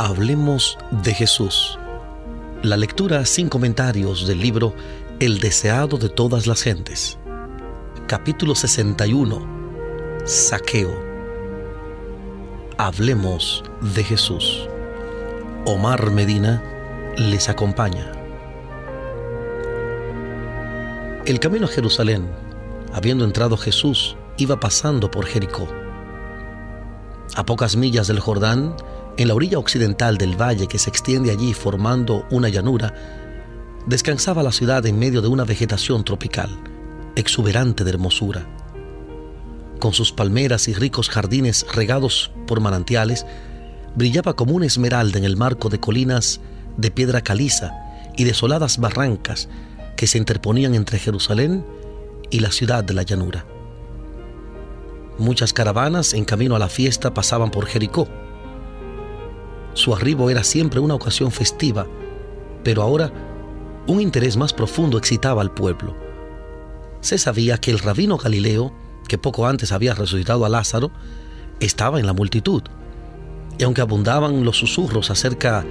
Hablemos de Jesús. La lectura sin comentarios del libro El deseado de todas las gentes. Capítulo 61. Saqueo. Hablemos de Jesús. Omar Medina les acompaña. El camino a Jerusalén, habiendo entrado Jesús, iba pasando por Jericó. A pocas millas del Jordán, en la orilla occidental del valle que se extiende allí formando una llanura, descansaba la ciudad en medio de una vegetación tropical, exuberante de hermosura. Con sus palmeras y ricos jardines regados por manantiales, brillaba como una esmeralda en el marco de colinas de piedra caliza y desoladas barrancas que se interponían entre Jerusalén y la ciudad de la llanura. Muchas caravanas en camino a la fiesta pasaban por Jericó, su arribo era siempre una ocasión festiva, pero ahora un interés más profundo excitaba al pueblo. Se sabía que el rabino Galileo, que poco antes había resucitado a Lázaro, estaba en la multitud. Y aunque abundaban los susurros acerca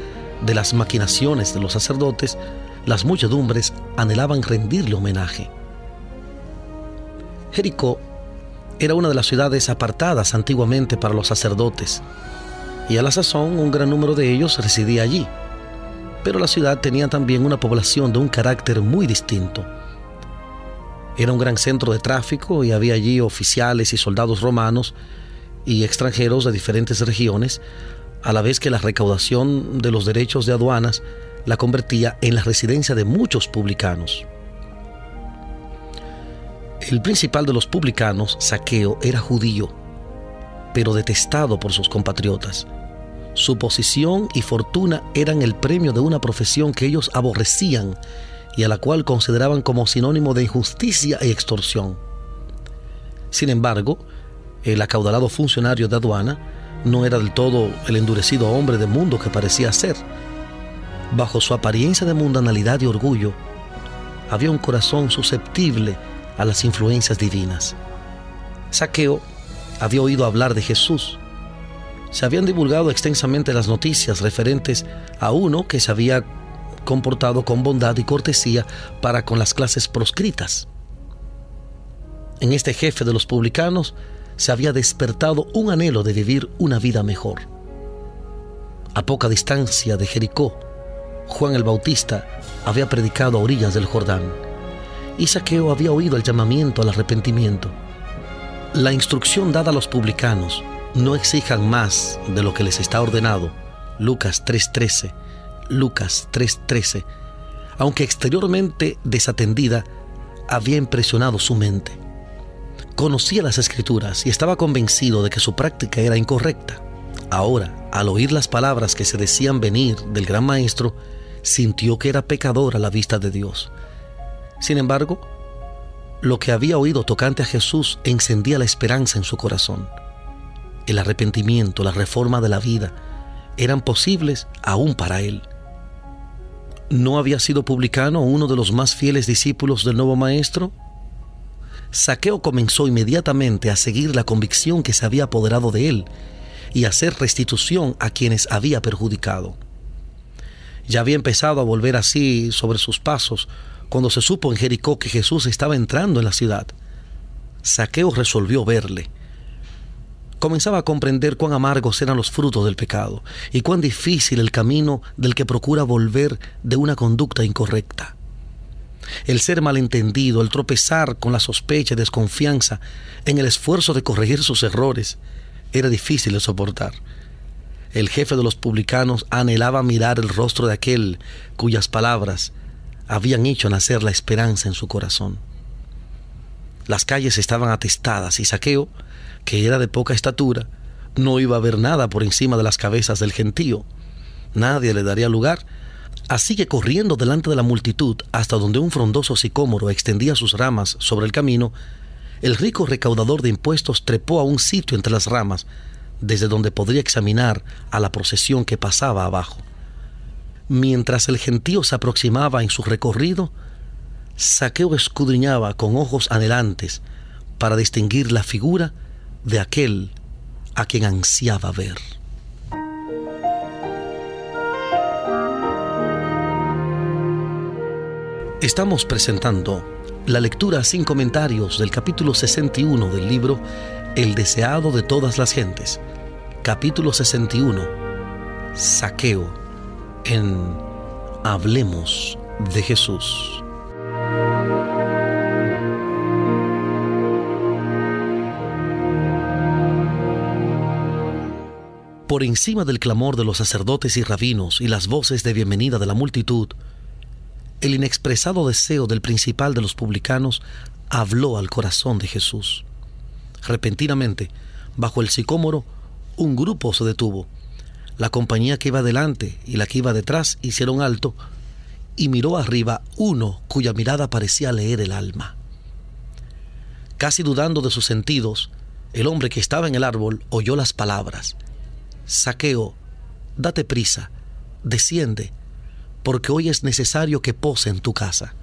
de las maquinaciones de los sacerdotes, las muchedumbres anhelaban rendirle homenaje. Jericó era una de las ciudades apartadas antiguamente para los sacerdotes y a la sazón un gran número de ellos residía allí. Pero la ciudad tenía también una población de un carácter muy distinto. Era un gran centro de tráfico y había allí oficiales y soldados romanos y extranjeros de diferentes regiones, a la vez que la recaudación de los derechos de aduanas la convertía en la residencia de muchos publicanos. El principal de los publicanos, Saqueo, era judío, pero detestado por sus compatriotas. Su posición y fortuna eran el premio de una profesión que ellos aborrecían y a la cual consideraban como sinónimo de injusticia y extorsión. Sin embargo, el acaudalado funcionario de aduana no era del todo el endurecido hombre de mundo que parecía ser. Bajo su apariencia de mundanalidad y orgullo, había un corazón susceptible a las influencias divinas. Saqueo había oído hablar de Jesús se habían divulgado extensamente las noticias referentes a uno que se había comportado con bondad y cortesía para con las clases proscritas. En este jefe de los publicanos se había despertado un anhelo de vivir una vida mejor. A poca distancia de Jericó, Juan el Bautista había predicado a orillas del Jordán y Saqueo había oído el llamamiento al arrepentimiento. La instrucción dada a los publicanos no exijan más de lo que les está ordenado. Lucas 3:13, Lucas 3:13, aunque exteriormente desatendida, había impresionado su mente. Conocía las escrituras y estaba convencido de que su práctica era incorrecta. Ahora, al oír las palabras que se decían venir del gran maestro, sintió que era pecador a la vista de Dios. Sin embargo, lo que había oído tocante a Jesús encendía la esperanza en su corazón el arrepentimiento, la reforma de la vida, eran posibles aún para él. ¿No había sido publicano uno de los más fieles discípulos del nuevo maestro? Saqueo comenzó inmediatamente a seguir la convicción que se había apoderado de él y hacer restitución a quienes había perjudicado. Ya había empezado a volver así sobre sus pasos cuando se supo en Jericó que Jesús estaba entrando en la ciudad. Saqueo resolvió verle comenzaba a comprender cuán amargos eran los frutos del pecado y cuán difícil el camino del que procura volver de una conducta incorrecta. El ser malentendido, el tropezar con la sospecha y desconfianza en el esfuerzo de corregir sus errores, era difícil de soportar. El jefe de los publicanos anhelaba mirar el rostro de aquel cuyas palabras habían hecho nacer la esperanza en su corazón. Las calles estaban atestadas y Saqueo, que era de poca estatura, no iba a ver nada por encima de las cabezas del gentío. Nadie le daría lugar. Así que corriendo delante de la multitud hasta donde un frondoso sicómoro extendía sus ramas sobre el camino, el rico recaudador de impuestos trepó a un sitio entre las ramas, desde donde podría examinar a la procesión que pasaba abajo. Mientras el gentío se aproximaba en su recorrido, Saqueo escudriñaba con ojos anhelantes para distinguir la figura de aquel a quien ansiaba ver. Estamos presentando la lectura sin comentarios del capítulo 61 del libro El deseado de todas las gentes. Capítulo 61. Saqueo en Hablemos de Jesús. Por encima del clamor de los sacerdotes y rabinos y las voces de bienvenida de la multitud, el inexpresado deseo del principal de los publicanos habló al corazón de Jesús. Repentinamente, bajo el sicómoro, un grupo se detuvo. La compañía que iba delante y la que iba detrás hicieron alto y miró arriba uno cuya mirada parecía leer el alma. Casi dudando de sus sentidos, el hombre que estaba en el árbol oyó las palabras. Saqueo, date prisa, desciende, porque hoy es necesario que pose en tu casa.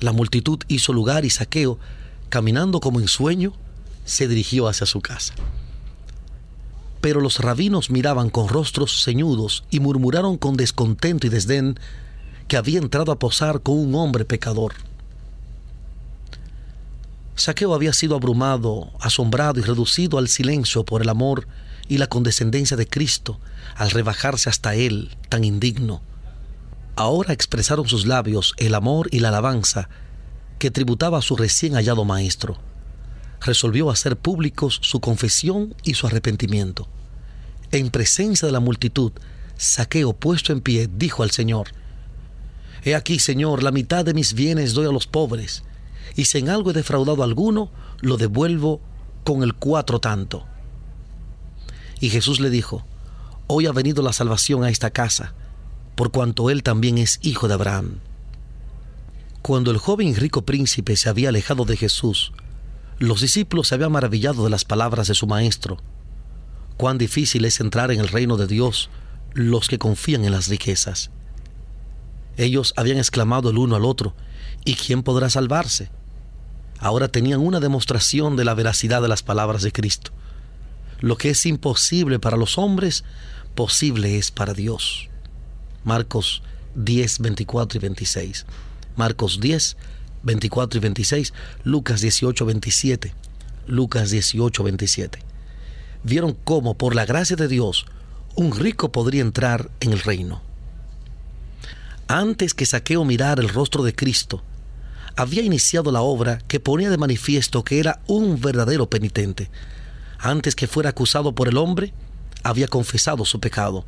La multitud hizo lugar y Saqueo, caminando como en sueño, se dirigió hacia su casa. Pero los rabinos miraban con rostros ceñudos y murmuraron con descontento y desdén que había entrado a posar con un hombre pecador. Saqueo había sido abrumado, asombrado y reducido al silencio por el amor y la condescendencia de Cristo al rebajarse hasta Él tan indigno. Ahora expresaron sus labios el amor y la alabanza que tributaba a su recién hallado maestro. Resolvió hacer públicos su confesión y su arrepentimiento. En presencia de la multitud, Saqueo puesto en pie dijo al Señor, He aquí, Señor, la mitad de mis bienes doy a los pobres, y si en algo he defraudado a alguno, lo devuelvo con el cuatro tanto. Y Jesús le dijo, Hoy ha venido la salvación a esta casa, por cuanto él también es hijo de Abraham. Cuando el joven y rico príncipe se había alejado de Jesús, los discípulos se habían maravillado de las palabras de su maestro. Cuán difícil es entrar en el reino de Dios los que confían en las riquezas. Ellos habían exclamado el uno al otro, ¿y quién podrá salvarse? Ahora tenían una demostración de la veracidad de las palabras de Cristo. Lo que es imposible para los hombres, posible es para Dios. Marcos 10, 24 y 26. Marcos 10, 24 y 26. Lucas 18, 27. Lucas 18, 27. Vieron cómo, por la gracia de Dios, un rico podría entrar en el reino. Antes que Saqueo mirara el rostro de Cristo, había iniciado la obra que ponía de manifiesto que era un verdadero penitente, antes que fuera acusado por el hombre, había confesado su pecado.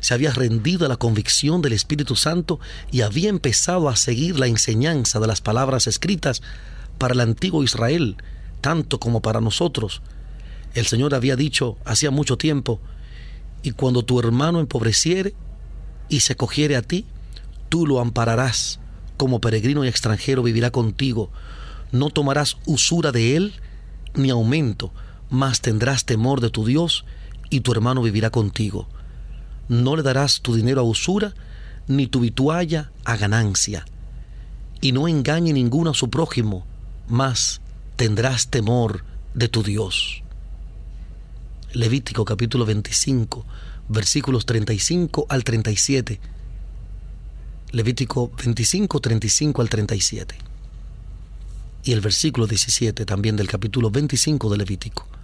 Se había rendido a la convicción del Espíritu Santo y había empezado a seguir la enseñanza de las palabras escritas para el antiguo Israel, tanto como para nosotros. El Señor había dicho hacía mucho tiempo, y cuando tu hermano empobreciere y se cogiere a ti, tú lo ampararás, como peregrino y extranjero vivirá contigo, no tomarás usura de él ni aumento, más tendrás temor de tu Dios y tu hermano vivirá contigo. No le darás tu dinero a usura, ni tu vitualla a ganancia. Y no engañe ninguno a su prójimo, más tendrás temor de tu Dios. Levítico capítulo 25, versículos 35 al 37. Levítico 25, 35 al 37. Y el versículo 17 también del capítulo 25 de Levítico.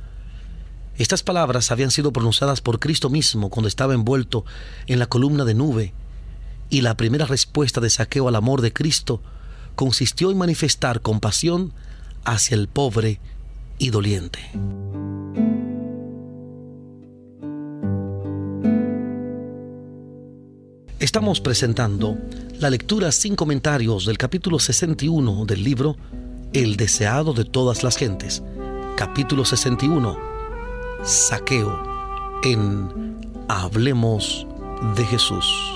Estas palabras habían sido pronunciadas por Cristo mismo cuando estaba envuelto en la columna de nube, y la primera respuesta de saqueo al amor de Cristo consistió en manifestar compasión hacia el pobre y doliente. Estamos presentando la lectura sin comentarios del capítulo 61 del libro El deseado de todas las gentes. Capítulo 61 saqueo en Hablemos de Jesús.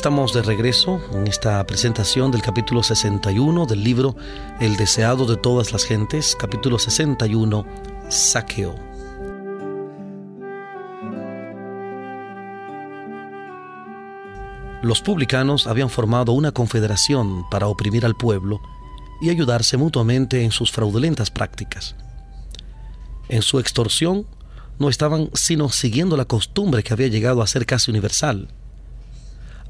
Estamos de regreso en esta presentación del capítulo 61 del libro El deseado de todas las gentes, capítulo 61, Saqueo. Los publicanos habían formado una confederación para oprimir al pueblo y ayudarse mutuamente en sus fraudulentas prácticas. En su extorsión no estaban sino siguiendo la costumbre que había llegado a ser casi universal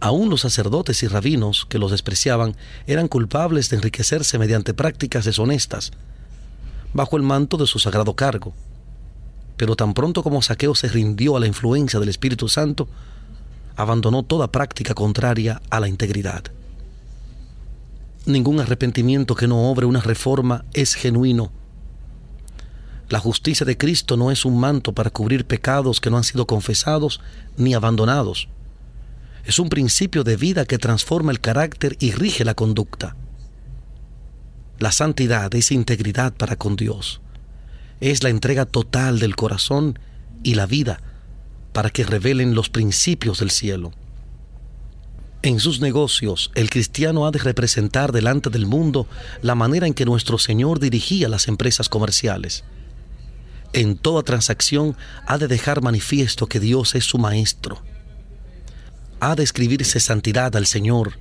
Aún los sacerdotes y rabinos que los despreciaban eran culpables de enriquecerse mediante prácticas deshonestas, bajo el manto de su sagrado cargo. Pero tan pronto como Saqueo se rindió a la influencia del Espíritu Santo, abandonó toda práctica contraria a la integridad. Ningún arrepentimiento que no obre una reforma es genuino. La justicia de Cristo no es un manto para cubrir pecados que no han sido confesados ni abandonados es un principio de vida que transforma el carácter y rige la conducta. La santidad es integridad para con Dios. Es la entrega total del corazón y la vida para que revelen los principios del cielo. En sus negocios, el cristiano ha de representar delante del mundo la manera en que nuestro Señor dirigía las empresas comerciales. En toda transacción ha de dejar manifiesto que Dios es su maestro ha de escribirse santidad al Señor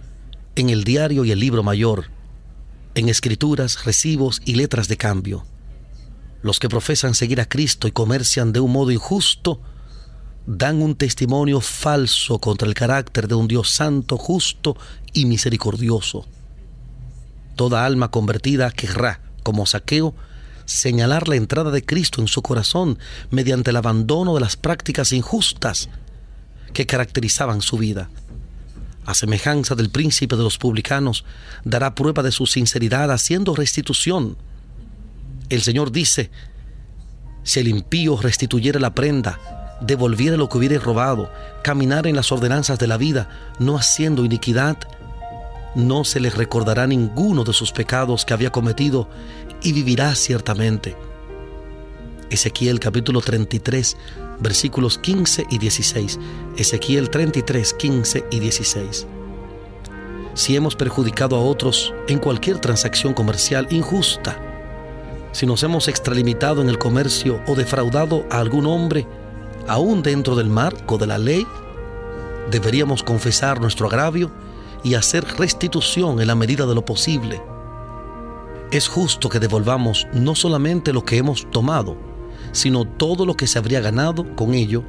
en el diario y el libro mayor, en escrituras, recibos y letras de cambio. Los que profesan seguir a Cristo y comercian de un modo injusto, dan un testimonio falso contra el carácter de un Dios santo, justo y misericordioso. Toda alma convertida querrá, como saqueo, señalar la entrada de Cristo en su corazón mediante el abandono de las prácticas injustas que caracterizaban su vida. A semejanza del príncipe de los publicanos, dará prueba de su sinceridad haciendo restitución. El Señor dice, si el impío restituyera la prenda, devolviera lo que hubiere robado, caminar en las ordenanzas de la vida, no haciendo iniquidad, no se le recordará ninguno de sus pecados que había cometido y vivirá ciertamente. Ezequiel capítulo 33, versículos 15 y 16. Ezequiel 33, 15 y 16. Si hemos perjudicado a otros en cualquier transacción comercial injusta, si nos hemos extralimitado en el comercio o defraudado a algún hombre, aún dentro del marco de la ley, deberíamos confesar nuestro agravio y hacer restitución en la medida de lo posible. Es justo que devolvamos no solamente lo que hemos tomado, sino todo lo que se habría ganado con ello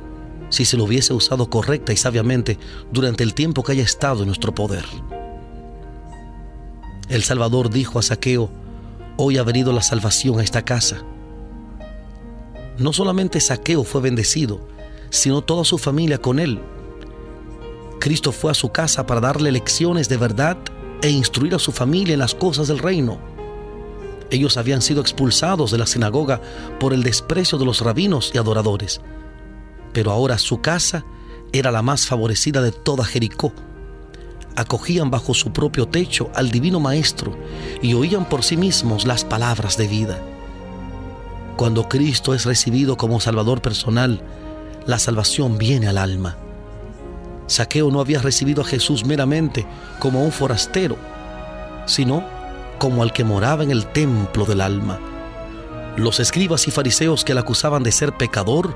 si se lo hubiese usado correcta y sabiamente durante el tiempo que haya estado en nuestro poder. El Salvador dijo a Saqueo, hoy ha venido la salvación a esta casa. No solamente Saqueo fue bendecido, sino toda su familia con él. Cristo fue a su casa para darle lecciones de verdad e instruir a su familia en las cosas del reino. Ellos habían sido expulsados de la sinagoga por el desprecio de los rabinos y adoradores. Pero ahora su casa era la más favorecida de toda Jericó. Acogían bajo su propio techo al divino Maestro y oían por sí mismos las palabras de vida. Cuando Cristo es recibido como Salvador personal, la salvación viene al alma. Saqueo no había recibido a Jesús meramente como un forastero, sino como al que moraba en el templo del alma. Los escribas y fariseos que le acusaban de ser pecador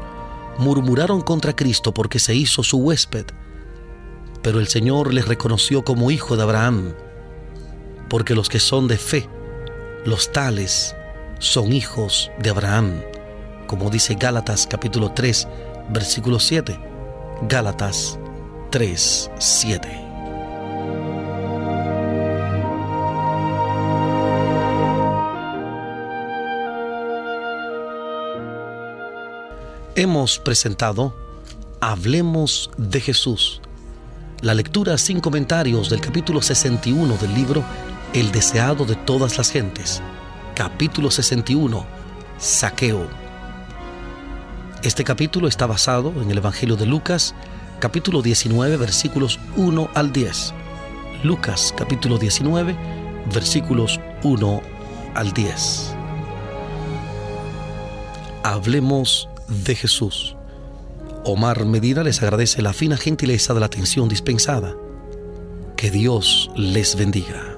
murmuraron contra Cristo porque se hizo su huésped. Pero el Señor les reconoció como hijo de Abraham, porque los que son de fe, los tales, son hijos de Abraham, como dice Gálatas capítulo 3, versículo 7. Gálatas 3, 7. Hemos presentado Hablemos de Jesús, la lectura sin comentarios del capítulo 61 del libro El deseado de todas las gentes, capítulo 61, Saqueo. Este capítulo está basado en el Evangelio de Lucas, capítulo 19, versículos 1 al 10. Lucas, capítulo 19, versículos 1 al 10. Hablemos de Jesús. Omar Medina les agradece la fina gentileza de la atención dispensada. Que Dios les bendiga.